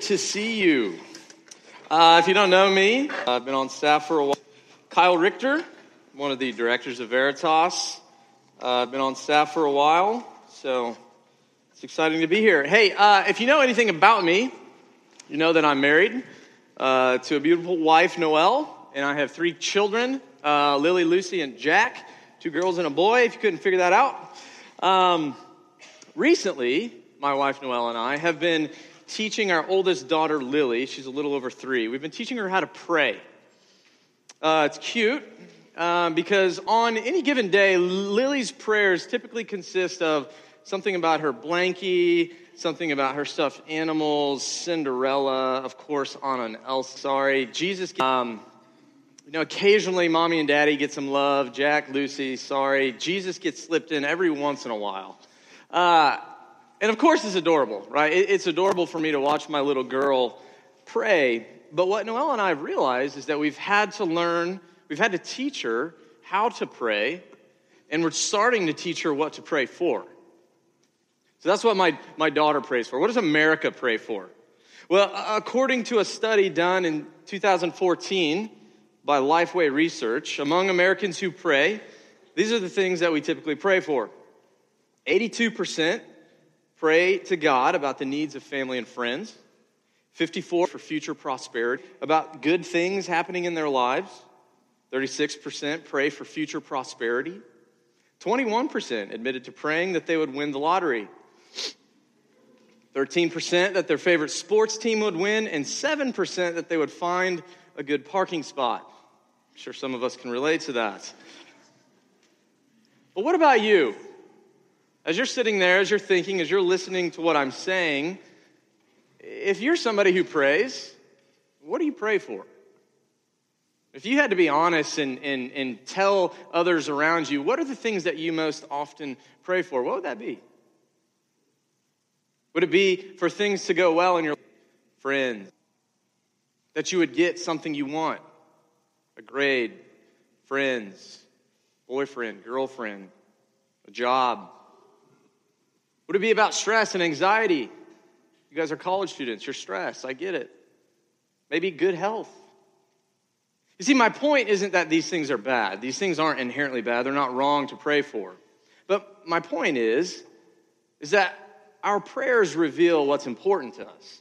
To see you. Uh, if you don't know me, I've been on staff for a while. Kyle Richter, one of the directors of Veritas. Uh, I've been on staff for a while, so it's exciting to be here. Hey, uh, if you know anything about me, you know that I'm married uh, to a beautiful wife, Noelle, and I have three children uh, Lily, Lucy, and Jack, two girls and a boy, if you couldn't figure that out. Um, recently, my wife Noelle and I have been teaching our oldest daughter Lily, she's a little over three, we've been teaching her how to pray. Uh, it's cute um, because on any given day, Lily's prayers typically consist of something about her blankie, something about her stuffed animals, Cinderella, of course, Anna and Elsa. Sorry, Jesus. Um, you know, occasionally mommy and daddy get some love. Jack, Lucy, sorry. Jesus gets slipped in every once in a while. Uh, and of course, it's adorable, right? It's adorable for me to watch my little girl pray. But what Noelle and I have realized is that we've had to learn, we've had to teach her how to pray, and we're starting to teach her what to pray for. So that's what my, my daughter prays for. What does America pray for? Well, according to a study done in 2014 by Lifeway Research, among Americans who pray, these are the things that we typically pray for 82% pray to God about the needs of family and friends, 54 for future prosperity, about good things happening in their lives, 36% pray for future prosperity, 21% admitted to praying that they would win the lottery. 13% that their favorite sports team would win, and 7% that they would find a good parking spot. I'm sure some of us can relate to that. But what about you? As you're sitting there, as you're thinking, as you're listening to what I'm saying, if you're somebody who prays, what do you pray for? If you had to be honest and, and, and tell others around you, what are the things that you most often pray for? What would that be? Would it be for things to go well in your life? friends? That you would get something you want? A grade, friends, boyfriend, girlfriend, a job? Would it be about stress and anxiety? You guys are college students, you're stressed, I get it. Maybe good health. You see, my point isn't that these things are bad. These things aren't inherently bad. They're not wrong to pray for. But my point is, is that our prayers reveal what's important to us.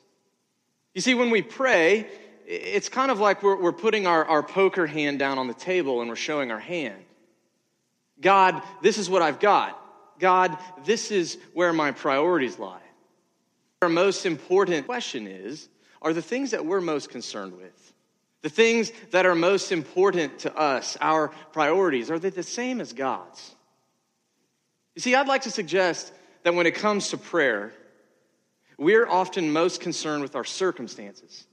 You see, when we pray, it's kind of like we're, putting our, our poker hand down on the table and we're showing our hand. God, this is what I've got. God, this is where my priorities lie. Our most important question is are the things that we're most concerned with, the things that are most important to us, our priorities, are they the same as God's? You see, I'd like to suggest that when it comes to prayer, we're often most concerned with our circumstances.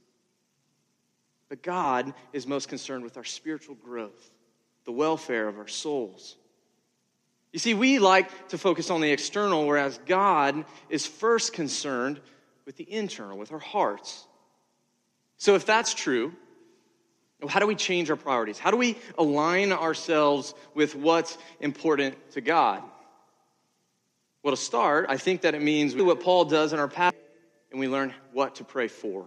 But God is most concerned with our spiritual growth, the welfare of our souls. You see, we like to focus on the external, whereas God is first concerned with the internal, with our hearts. So, if that's true, how do we change our priorities? How do we align ourselves with what's important to God? Well, to start, I think that it means what Paul does in our past, and we learn what to pray for.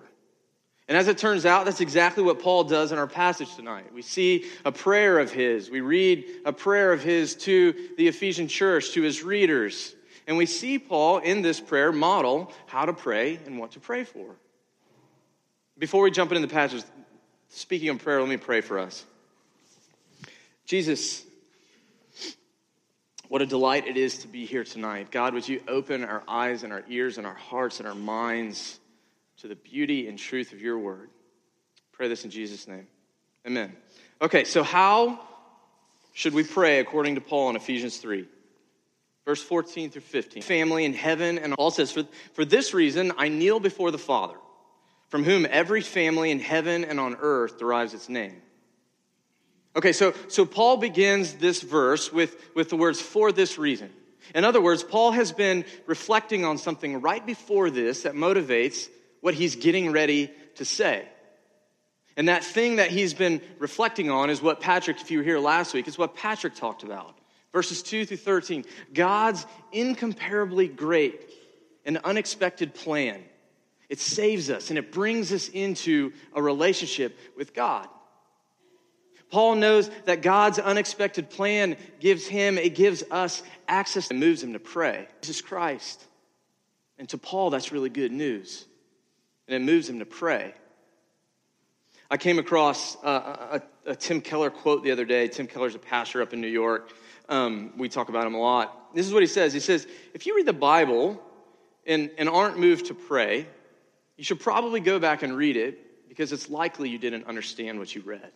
And as it turns out, that's exactly what Paul does in our passage tonight. We see a prayer of his. We read a prayer of his to the Ephesian church, to his readers. And we see Paul in this prayer model how to pray and what to pray for. Before we jump into the passage, speaking of prayer, let me pray for us. Jesus, what a delight it is to be here tonight. God, would you open our eyes and our ears and our hearts and our minds to the beauty and truth of your word? Pray this in Jesus' name. Amen. Okay, so how should we pray according to Paul in Ephesians 3? Verse 14 through 15. Family in heaven, and all says, for, for this reason I kneel before the Father, from whom every family in heaven and on earth derives its name. Okay, so, so Paul begins this verse with, with the words, for this reason. In other words, Paul has been reflecting on something right before this that motivates what he's getting ready to say. And that thing that he's been reflecting on is what Patrick, if you were here last week, is what Patrick talked about. Verses 2 through 13. God's incomparably great an unexpected plan. It saves us and it brings us into a relationship with God. Paul knows that God's unexpected plan gives him, it gives us access and moves him to pray. Jesus Christ. And to Paul, that's really good news. And it moves him to pray. I came across a, a, a Tim Keller quote the other day. Tim Keller's a pastor up in New York. Um, we talk about him a lot. This is what he says He says, If you read the Bible and, and aren't moved to pray, you should probably go back and read it because it's likely you didn't understand what you read.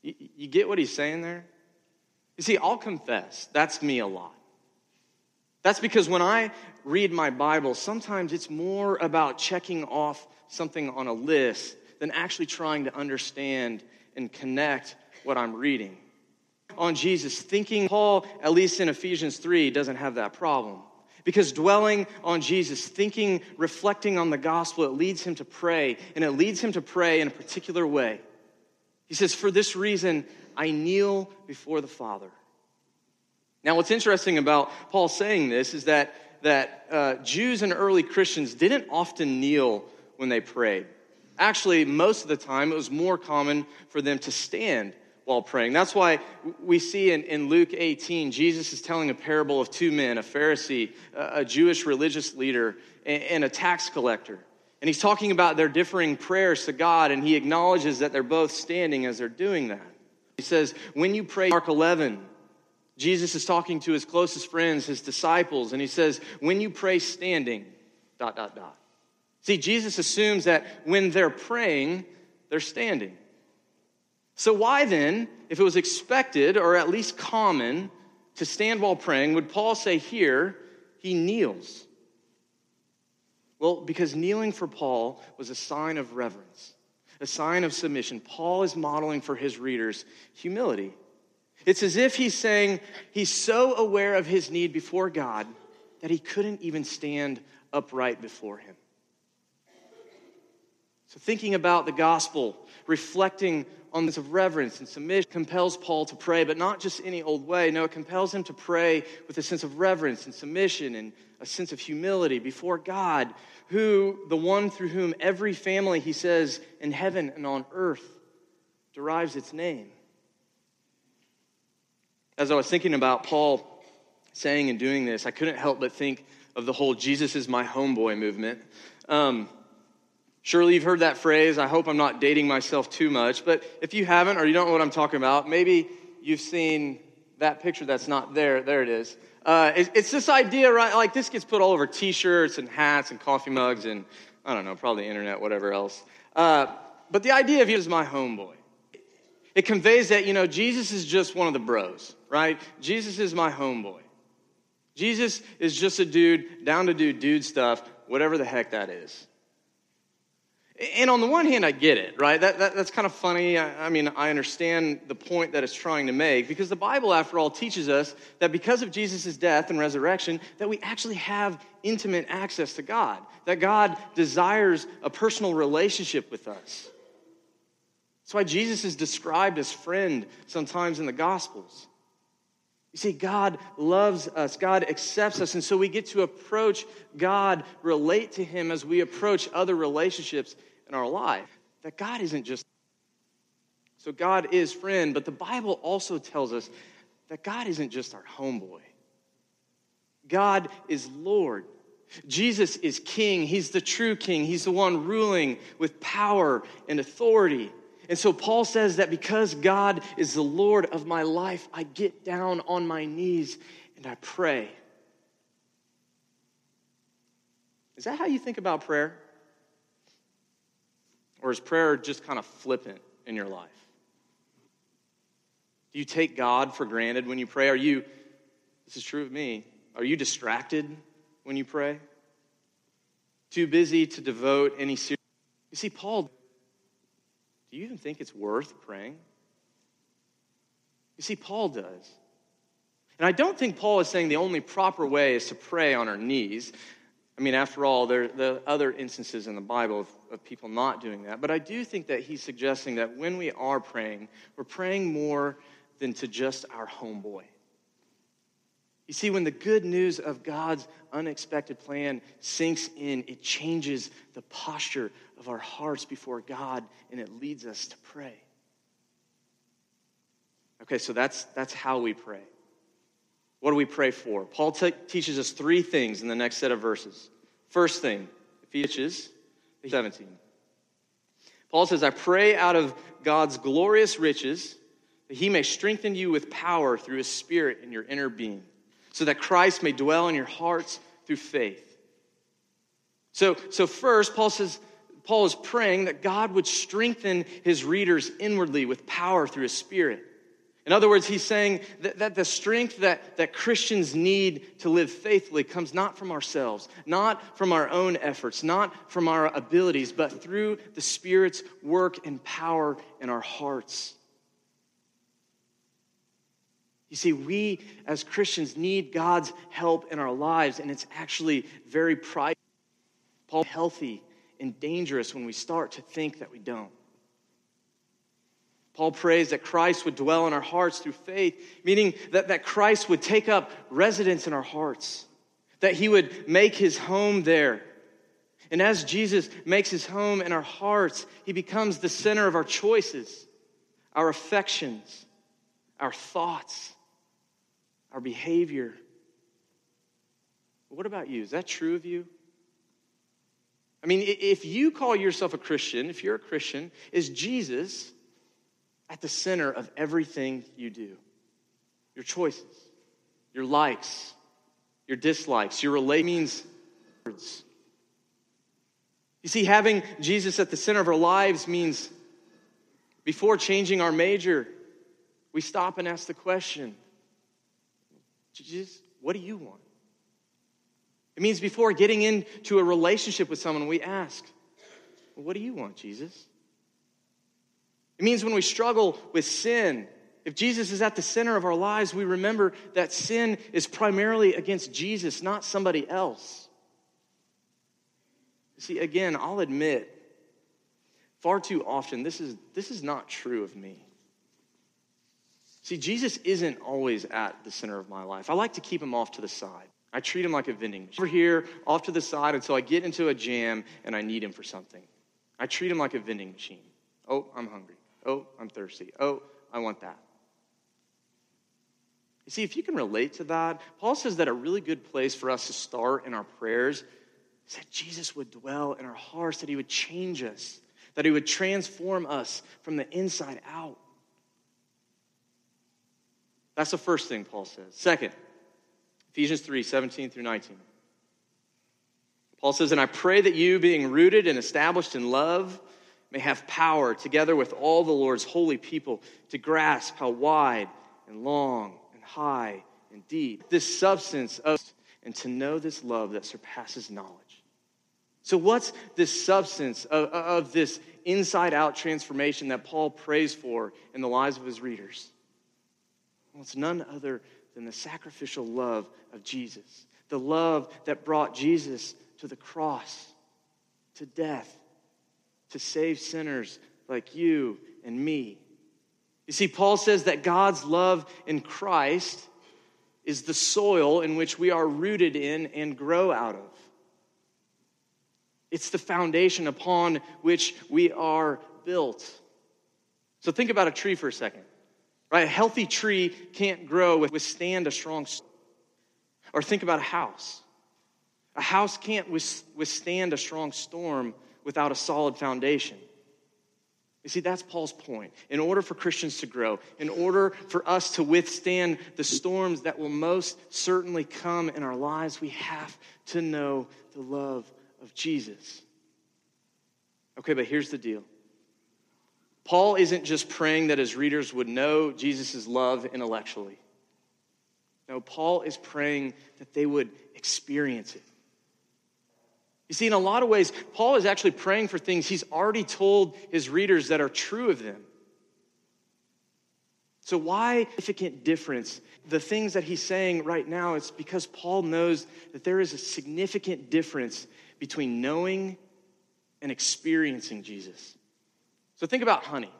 You, you get what he's saying there? You see, I'll confess, that's me a lot. That's because when I read my Bible, sometimes it's more about checking off something on a list than actually trying to understand and connect what I'm reading. On Jesus, thinking, Paul, at least in Ephesians 3, doesn't have that problem. Because dwelling on Jesus, thinking, reflecting on the gospel, it leads him to pray, and it leads him to pray in a particular way. He says, For this reason, I kneel before the Father. Now, what's interesting about Paul saying this is that, that uh, Jews and early Christians didn't often kneel when they prayed. Actually, most of the time, it was more common for them to stand while praying. That's why we see in, in Luke 18, Jesus is telling a parable of two men a Pharisee, a, a Jewish religious leader, and, and a tax collector. And he's talking about their differing prayers to God, and he acknowledges that they're both standing as they're doing that. He says, When you pray, Mark 11, Jesus is talking to his closest friends, his disciples, and he says, When you pray standing, dot, dot, dot. See, Jesus assumes that when they're praying, they're standing. So, why then, if it was expected or at least common to stand while praying, would Paul say here he kneels? Well, because kneeling for Paul was a sign of reverence, a sign of submission. Paul is modeling for his readers humility. It's as if he's saying he's so aware of his need before God that he couldn't even stand upright before him. So, thinking about the gospel, reflecting on this of reverence and submission compels Paul to pray, but not just any old way. No, it compels him to pray with a sense of reverence and submission and a sense of humility before God, who, the one through whom every family, he says, in heaven and on earth derives its name. As I was thinking about Paul saying and doing this, I couldn't help but think of the whole Jesus is my homeboy movement. Um, Surely you've heard that phrase. I hope I'm not dating myself too much. But if you haven't or you don't know what I'm talking about, maybe you've seen that picture that's not there. There it is. Uh, it's, it's, this idea, right? Like this gets put all over t shirts and hats and coffee mugs and I don't know, probably internet, whatever else. Uh, but the idea of you is my homeboy. It conveys that, you know, Jesus is just one of the bros, right? Jesus is my homeboy. Jesus is just a dude down to do dude stuff, whatever the heck that is. And on the one hand, I get it, right? That, that that's kind of funny. I, I, mean, I understand the point that it's trying to make because the Bible, after all, teaches us that because of Jesus' death and resurrection, that we actually have intimate access to God, that God desires a personal relationship with us. That's why Jesus is described as friend sometimes in the Gospels. You see, God loves us, God accepts us, and so we get to approach God, relate to Him as we approach other relationships in our life. That God isn't just. So God is friend, but the Bible also tells us that God isn't just our homeboy. God is Lord. Jesus is king. He's the true king. He's the one ruling with power and authority. And so Paul says that because God is the Lord of my life, I get down on my knees and I pray. Is that how you think about prayer? Or is prayer just kind of flippant in your life? Do you take God for granted when you pray? Are you, this is true of me, are you distracted when you pray? Too busy to devote any serious. You see, Paul, do you even think it's worth praying? You see, Paul does. And I don't think Paul is saying the only proper way is to pray on our knees. I mean, after all, there, there are other instances in the Bible of, of people not doing that. But I do think that he's suggesting that when we are praying, we're praying more than to just our homeboy. You see, when the good news of God's unexpected plan sinks in, it changes the posture of our hearts before God and it leads us to pray. Okay, so that's, that's how we pray. What do we pray for? Paul te- teaches us three things in the next set of verses. First thing, Ephesians 17. Paul says, I pray out of God's glorious riches that he may strengthen you with power through his spirit in your inner being so that Christ may dwell in your hearts through faith. So, so first, Paul says, Paul is praying that God would strengthen his readers inwardly with power through his spirit. In other words, he's saying that, that, the strength that, that Christians need to live faithfully comes not from ourselves, not from our own efforts, not from our abilities, but through the Spirit's work and power in our hearts. You see, we as Christians need God's help in our lives, and it's actually very prideful, Paul, healthy and dangerous when we start to think that we don't. Paul prays that Christ would dwell in our hearts through faith, meaning that, that Christ would take up residence in our hearts, that he would make his home there. And as Jesus makes his home in our hearts, he becomes the center of our choices, our affections, our thoughts, our behavior. What about you? Is that true of you? I mean, if you call yourself a Christian, if you're a Christian, is Jesus at the center of everything you do? Your choices, your likes, your dislikes, your relations. You see, having Jesus at the center of our lives means before changing our major, we stop and ask the question Jesus, what do you want? It means before getting into a relationship with someone, we ask, well, What do you want, Jesus? It means when we struggle with sin, if Jesus is at the center of our lives, we remember that sin is primarily against Jesus, not somebody else. See, again, I'll admit, far too often, this is, this is not true of me. See, Jesus isn't always at the center of my life. I like to keep him off to the side. I treat him like a vending machine. Over here, off to the side until I get into a jam and I need him for something. I treat him like a vending machine. Oh, I'm hungry. Oh, I'm thirsty. Oh, I want that. You see, if you can relate to that, Paul says that a really good place for us to start in our prayers is that Jesus would dwell in our hearts, that he would change us, that he would transform us from the inside out. That's the first thing Paul says. Second, Ephesians 3 17 through 19. Paul says, And I pray that you, being rooted and established in love, may have power, together with all the Lord's holy people, to grasp how wide and long and high and deep this substance of, and to know this love that surpasses knowledge. So, what's this substance of, of this inside out transformation that Paul prays for in the lives of his readers? Well, it's none other than the sacrificial love of Jesus, the love that brought Jesus to the cross, to death, to save sinners like you and me. You see, Paul says that God's love in Christ is the soil in which we are rooted in and grow out of. It's the foundation upon which we are built. So think about a tree for a second. Right? A healthy tree can't grow withstand a strong storm. or think about a house. A house can't withstand a strong storm without a solid foundation. You see, that's Paul's point. In order for Christians to grow, in order for us to withstand the storms that will most certainly come in our lives, we have to know the love of Jesus. Okay, but here's the deal Paul isn't just praying that his readers would know Jesus' love intellectually. No, Paul is praying that they would experience it. You see, in a lot of ways, Paul is actually praying for things he's already told his readers that are true of them. So, why significant difference? The things that he's saying right now, it's because Paul knows that there is a significant difference between knowing and experiencing Jesus. So think about honey,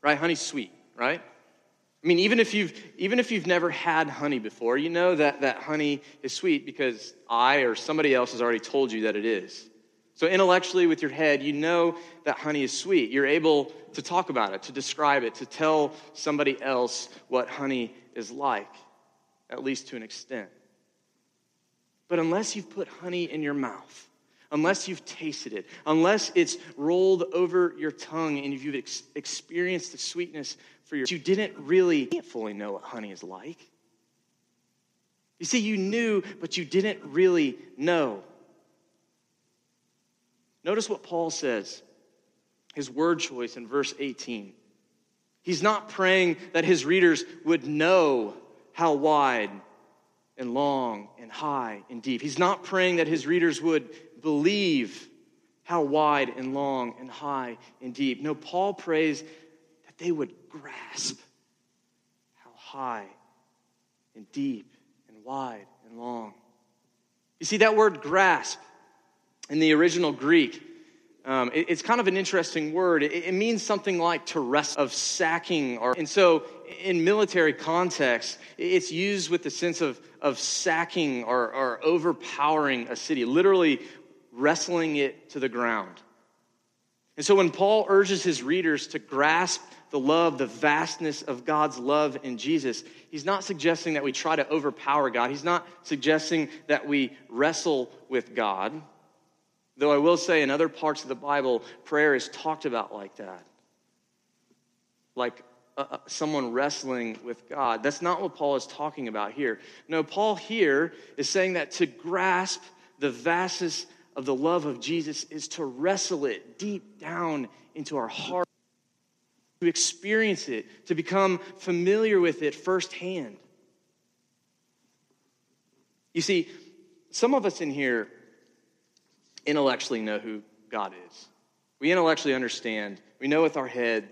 right? Honey's sweet, right? I mean, even if you've even if you've never had honey before, you know that, that honey is sweet because I or somebody else has already told you that it is. So intellectually with your head, you know that honey is sweet. You're able to talk about it, to describe it, to tell somebody else what honey is like, at least to an extent. But unless you've put honey in your mouth, unless you've tasted it, unless it's rolled over your tongue and you've ex- experienced the sweetness for your, you didn't really fully know what honey is like. You see, you knew, but you didn't really know. Notice what Paul says, his word choice in verse 18. He's not praying that his readers would know how wide and long and high and deep. He's not praying that his readers would believe how wide and long and high and deep. No, Paul prays that they would grasp how high and deep and wide and long. You see, that word grasp in the original Greek, um, it, it's kind of an interesting word. It, it means something like to rest of sacking. Or, and so, in military context, it's used with the sense of, of sacking or, or overpowering a city, literally wrestling it to the ground. And so, when Paul urges his readers to grasp the love, the vastness of God's love in Jesus, he's not suggesting that we try to overpower God. He's not suggesting that we wrestle with God. Though I will say in other parts of the Bible, prayer is talked about like that. Like uh, uh, someone wrestling with God. That's not what Paul is talking about here. No, Paul here is saying that to grasp the vastness of the love of Jesus is to wrestle it deep down into our heart, to experience it, to become familiar with it firsthand. You see, some of us in here intellectually know who God is. We intellectually understand. We know with our head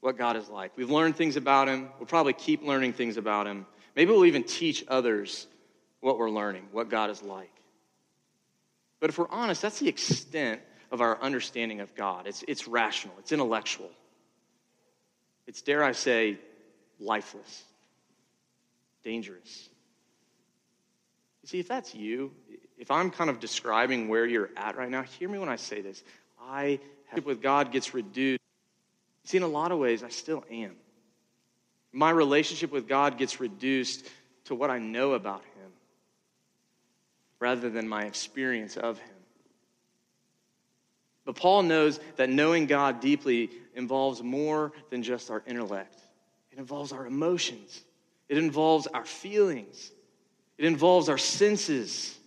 what God is like. We've learned things about Him. We'll probably keep learning things about Him. Maybe we'll even teach others what we're learning, what God is like. But if we're honest, that's the extent of our understanding of God. It's, it's rational, it's intellectual. It's, dare I say, lifeless, dangerous. You see, if that's you, if I'm kind of describing where you're at right now, hear me when I say this. I have with God gets reduced. See, in a lot of ways, I still am. My relationship with God gets reduced to what I know about Him rather than my experience of Him. But Paul knows that knowing God deeply involves more than just our intellect, it involves our emotions, it involves our feelings, it involves our senses.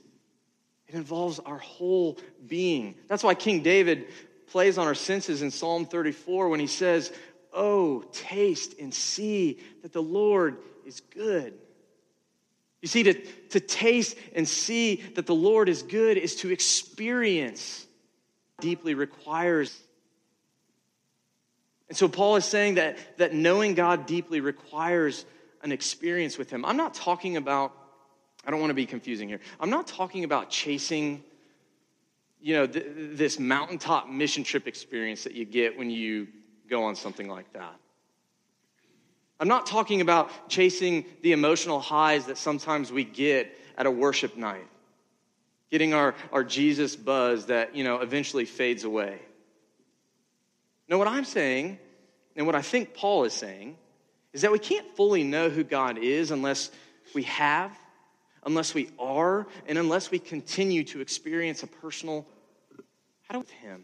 It involves our whole being. That's why King David plays on our senses in Psalm 34 when he says, Oh, taste and see that the Lord is good. You see, to, to taste and see that the Lord is good is to experience deeply requires. And so Paul is saying that, that knowing God deeply requires an experience with Him. I'm not talking about I don't want to be confusing here. I'm not talking about chasing, you know, th- this mountaintop mission trip experience that you get when you go on something like that. I'm not talking about chasing the emotional highs that sometimes we get at a worship night, getting our, our Jesus buzz that, you know, eventually fades away. No, what I'm saying, and what I think Paul is saying, is that we can't fully know who God is unless we have unless we are, and unless we continue to experience a personal how do with Him.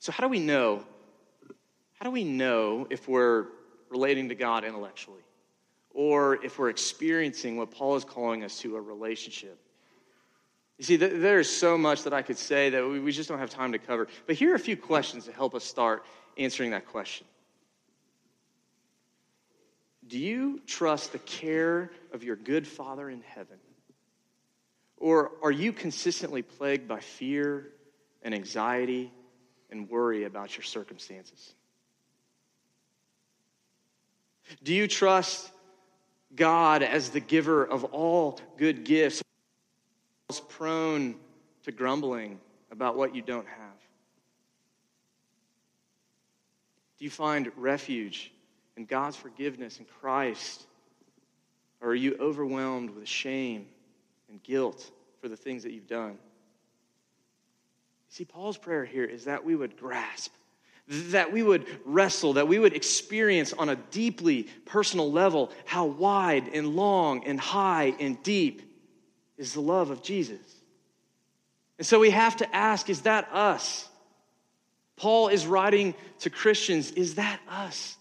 So, how do we know? How do we know if we're relating to God intellectually or if we're experiencing what Paul is calling us to a relationship? You see, there's so much that I could say that we just don't have time to cover. But here are a few questions to help us start answering that question. Do you trust the care of your good Father in heaven? Or are you consistently plagued by fear and anxiety and worry about your circumstances? Do you trust God as the giver of all good gifts, prone to grumbling about what you don't have? Do you find refuge in God's forgiveness in Christ? Or are you overwhelmed with shame and guilt for the things that you've done? See, Paul's prayer here is that we would grasp, that we would wrestle, that we would experience on a deeply personal level how wide and long and high and deep is the love of Jesus. And so we have to ask is that us? Paul is writing to Christians, is that us?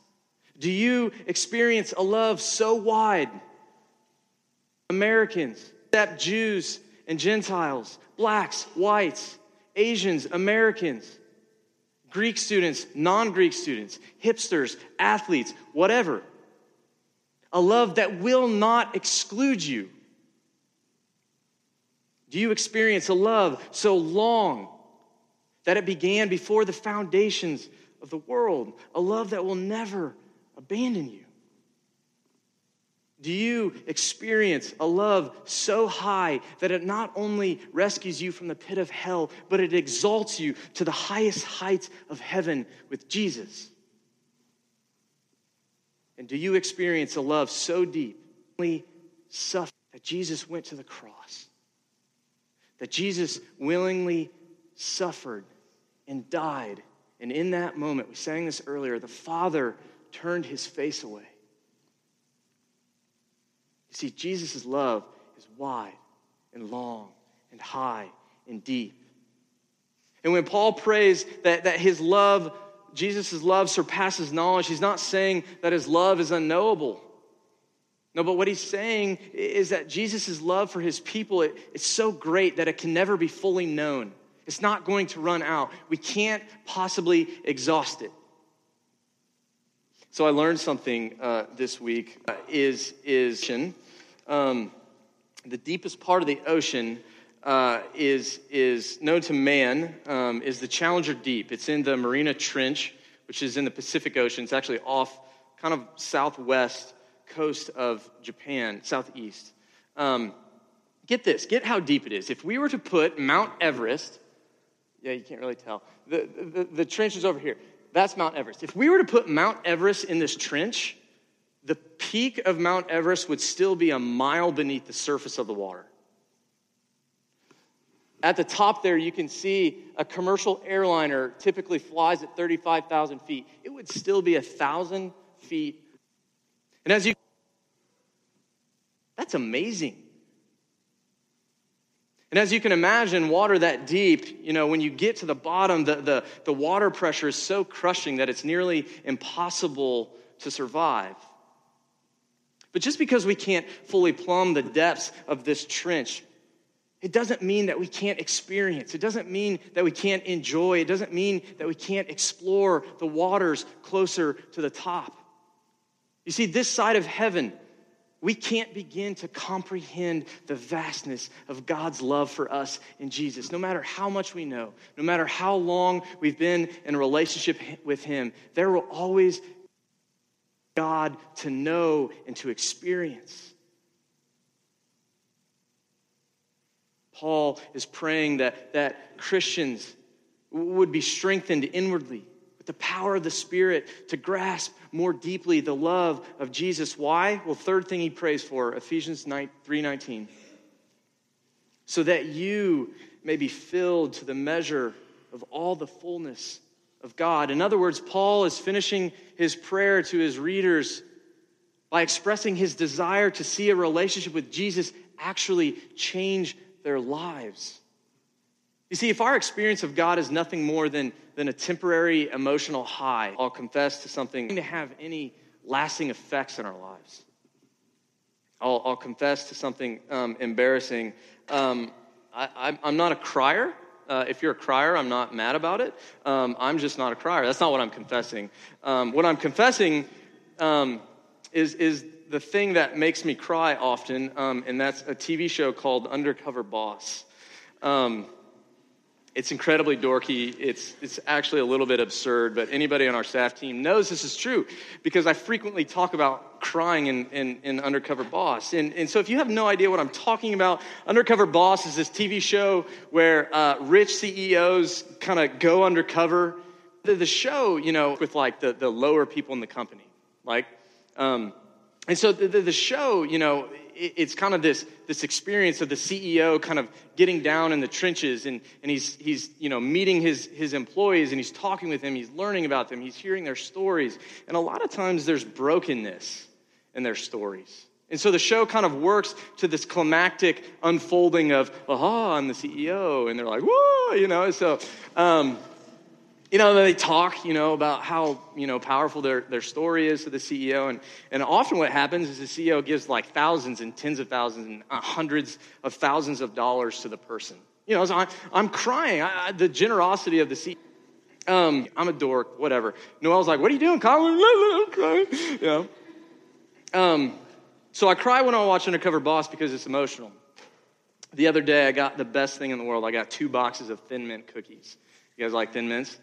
Do you experience a love so wide? Americans, except Jews and Gentiles, blacks, whites, Asians, Americans, Greek students, non Greek students, hipsters, athletes, whatever. A love that will not exclude you. Do you experience a love so long that it began before the foundations of the world? A love that will never abandon you? Do you experience a love so high that it not only rescues you from the pit of hell, but it exalts you to the highest heights of heaven with Jesus? And do you experience a love so deep, that Jesus went to the cross, that Jesus willingly suffered and died? And in that moment, we sang this earlier, the Father turned his face away you see, Jesus' love is wide and long and high and deep. And when Paul prays that, that his love, Jesus' love surpasses knowledge, he's not saying that his love is unknowable. No, but what he's saying is that Jesus' love for his people, it, it's so great that it can never be fully known. It's not going to run out. We can't possibly exhaust it. So I learned something uh, this week uh, is, is um, the deepest part of the ocean uh, is, is known to man um, is the Challenger Deep. It's in the Mariana Trench, which is in the Pacific Ocean. It's actually off kind of southwest coast of Japan, southeast. Um, get this, get how deep it is. If we were to put Mount Everest, yeah, you can't really tell. The, the, the trench is over here. That's Mount Everest. If we were to put Mount Everest in this trench, the peak of Mount Everest would still be a mile beneath the surface of the water. At the top there, you can see a commercial airliner typically flies at 35,000 feet. It would still be a 1,000 feet. And as you, that's amazing. And as you can imagine, water that deep, you know, when you get to the bottom, the, the, the water pressure is so crushing that it's nearly impossible to survive. But just because we can't fully plumb the depths of this trench, it doesn't mean that we can't experience. It doesn't mean that we can't enjoy. It doesn't mean that we can't explore the waters closer to the top. You see, this side of heaven, we can't begin to comprehend the vastness of God's love for us in Jesus. No matter how much we know, no matter how long we've been in a relationship with Him, there will always God to know and to experience. Paul is praying that, that Christians would be strengthened inwardly the power of the Spirit to grasp more deeply the love of Jesus. Why? Well, third thing he prays for, Ephesians 3:19. So that you may be filled to the measure of all the fullness of God. In other words, Paul is finishing his prayer to his readers by expressing his desire to see a relationship with Jesus actually change their lives. You see, if our experience of God is nothing more than, than a temporary emotional high, I'll confess to something to have any lasting effects in our lives. I'll, I'll confess to something um, embarrassing. Um, I, am not a crier. Uh, if you're a crier, I'm not mad about it. Um, I'm just not a crier. That's not what I'm confessing. Um, what I'm confessing um, is, is the thing that makes me cry often, um, and that's a TV show called Undercover Boss. It's incredibly dorky. It's, it's actually a little bit absurd, but anybody on our staff team knows this is true because I frequently talk about crying in, in, in, Undercover Boss. And, and so if you have no idea what I'm talking about, Undercover Boss is this TV show where uh, rich CEOs kind of go undercover. the, the show, you know, with like the, the lower people in the company, like, um, and so the, the, show, you know, it's kind of this, this experience of the CEO kind of getting down in the trenches and, and he's, he's, you know, meeting his, his employees and he's talking with them, he's learning about them, he's hearing their stories. And a lot of times there's brokenness in their stories. And so the show kind of works to this climactic unfolding of, aha, I'm the CEO. And they're like, whoa, you know. So, um, you know, they talk, you know, about how, you know, powerful their, their story is to the CEO. And, and often what happens is the CEO gives like thousands and tens of thousands and uh, hundreds of thousands of dollars to the person. You know, so I, I'm crying. I, the generosity of the CEO. Um, I'm a dork, whatever. Noelle's like, what are you doing, Colin? I'm crying. Know. Um, so I cry when I watch Undercover Boss because it's emotional. The other day, I got the best thing in the world. I got two boxes of Thin Mint cookies. You guys like Thin Mints?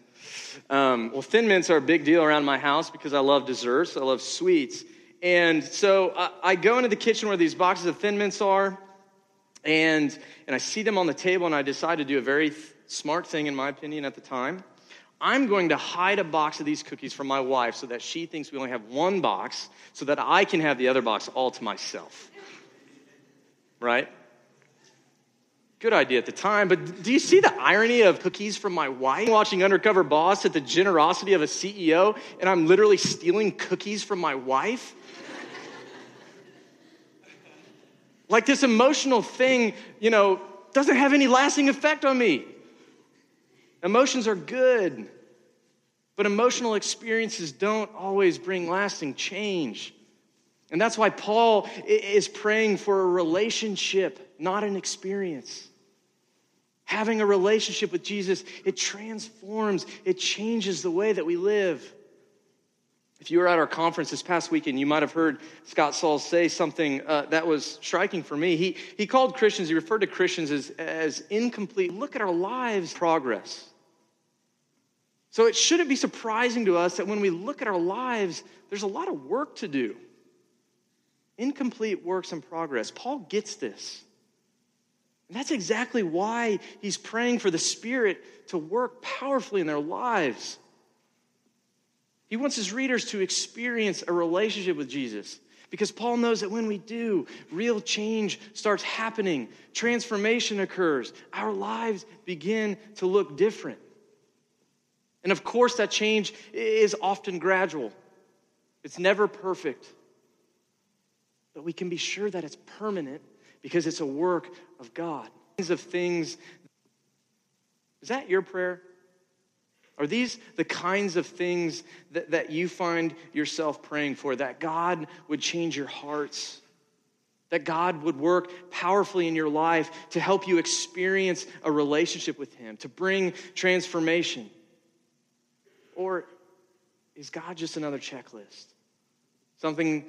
Um, well, Thin Mints are a big deal around my house because I love desserts, I love sweets. And so I, I go into the kitchen where these boxes of Thin Mints are, and, and I see them on the table, and I decide to do a very th- smart thing, in my opinion, at the time. I'm going to hide a box of these cookies from my wife so that she thinks we only have one box so that I can have the other box all to myself. Right? Good idea at the time, but do you see the irony of cookies from my wife? Watching Undercover Boss at the generosity of a CEO, and I'm literally stealing cookies from my wife? like this emotional thing, you know, doesn't have any lasting effect on me. Emotions are good, but emotional experiences don't always bring lasting change. And that's why Paul is praying for a relationship, not an experience. Having a relationship with Jesus, it transforms, it changes the way that we live. If you were at our conference this past weekend, you might have heard Scott Sauls say something uh, that was striking for me. He, he called Christians, he referred to Christians as, as incomplete. Look at our lives' progress. So it shouldn't be surprising to us that when we look at our lives, there's a lot of work to do. Incomplete works in progress. Paul gets this. And that's exactly why he's praying for the Spirit to work powerfully in their lives. He wants his readers to experience a relationship with Jesus because Paul knows that when we do, real change starts happening, transformation occurs, our lives begin to look different. And of course, that change is often gradual, it's never perfect. But we can be sure that it's permanent because it's a work of God. Kinds of things. Is that your prayer? Are these the kinds of things that, that you find yourself praying for? That God would change your hearts? That God would work powerfully in your life to help you experience a relationship with Him, to bring transformation? Or is God just another checklist? Something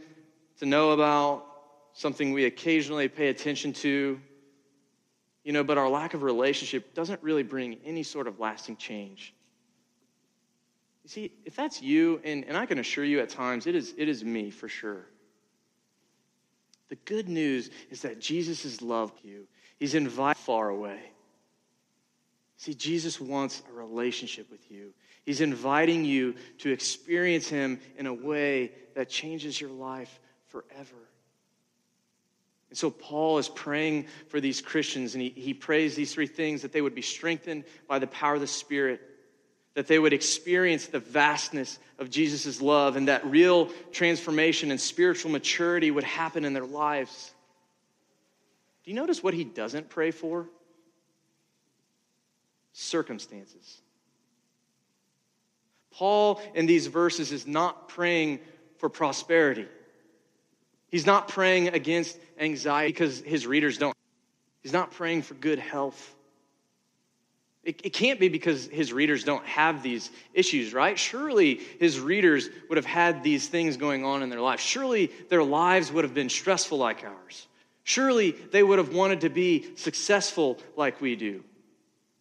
to know about, something we occasionally pay attention to, you know, but our lack of relationship doesn't really bring any sort of lasting change. You see, if that's you, and, and I can assure you at times it is, it is me for sure. The good news is that Jesus has loved you. He's invited far away. See, Jesus wants a relationship with you. He's inviting you to experience Him in a way that changes your life forever. And so Paul is praying for these Christians, and he, he prays these three things that they would be strengthened by the power of the Spirit, that they would experience the vastness of Jesus' love, and that real transformation and spiritual maturity would happen in their lives. Do you notice what he doesn't pray for? Circumstances. Paul, in these verses, is not praying for prosperity. He's not praying against anxiety because his readers don't. He's not praying for good health. It, it, can't be because his readers don't have these issues, right? Surely his readers would have had these things going on in their life. Surely their lives would have been stressful like ours. Surely they would have wanted to be successful like we do.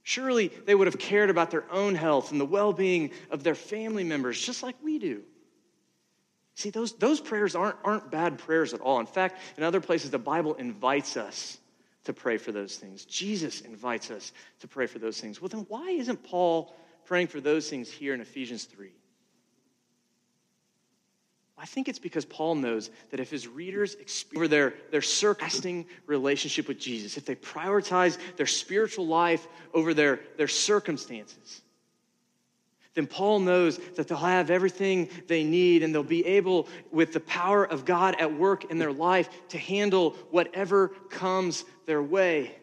Surely they would have cared about their own health and the well being of their family members just like we do. See, those, those prayers aren't, aren't bad prayers at all. In fact, in other places, the Bible invites us to pray for those things. Jesus invites us to pray for those things. Well, then why isn't Paul praying for those things here in Ephesians 3? I think it's because Paul knows that if his readers explore their, their surpassing relationship with Jesus, if they prioritize their spiritual life over their, their circumstances, then Paul knows that they'll have everything they need and they'll be able, with the power of God at work in their life, to handle whatever comes their way.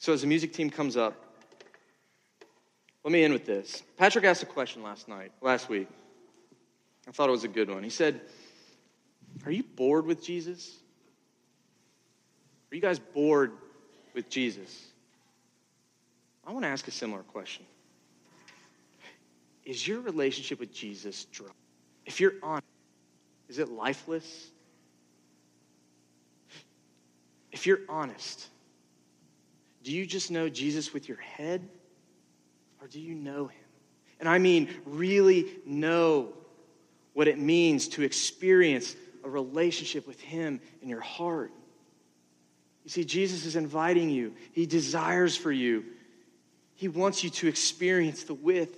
So, as the music team comes up, let me end with this. Patrick asked a question last night, last week. I thought it was a good one. He said, Are you bored with Jesus? Are you guys bored with Jesus? I want to ask a similar question. Is your relationship with Jesus dry? If you're honest, is it lifeless? If you're honest, do you just know Jesus with your head? Or do you know him? And I mean, really know what it means to experience a relationship with him in your heart. You see, Jesus is inviting you, he desires for you. He wants you to experience the width,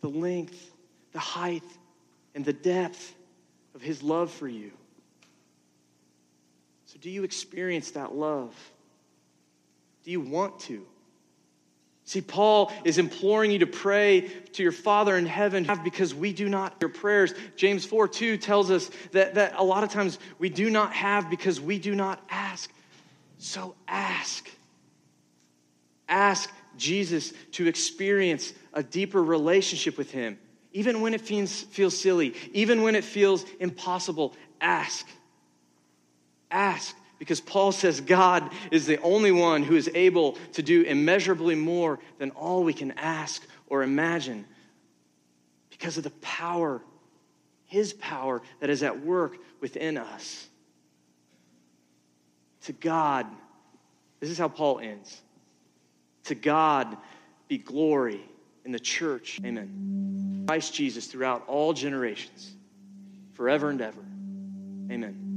the length, the height, and the depth of his love for you. So, do you experience that love? Do you want to? See, Paul is imploring you to pray to your Father in heaven because we do not your prayers. James 4 2 tells us that, that a lot of times we do not have because we do not ask. So ask. Ask Jesus to experience a deeper relationship with Him. Even when it feels, feels silly, even when it feels impossible, ask. Ask because Paul says God is the only one who is able to do immeasurably more than all we can ask or imagine because of the power, his power that is at work within us. To God, this is how Paul ends. To God be glory in the church. Amen. Christ Jesus throughout all generations, forever and ever. Amen.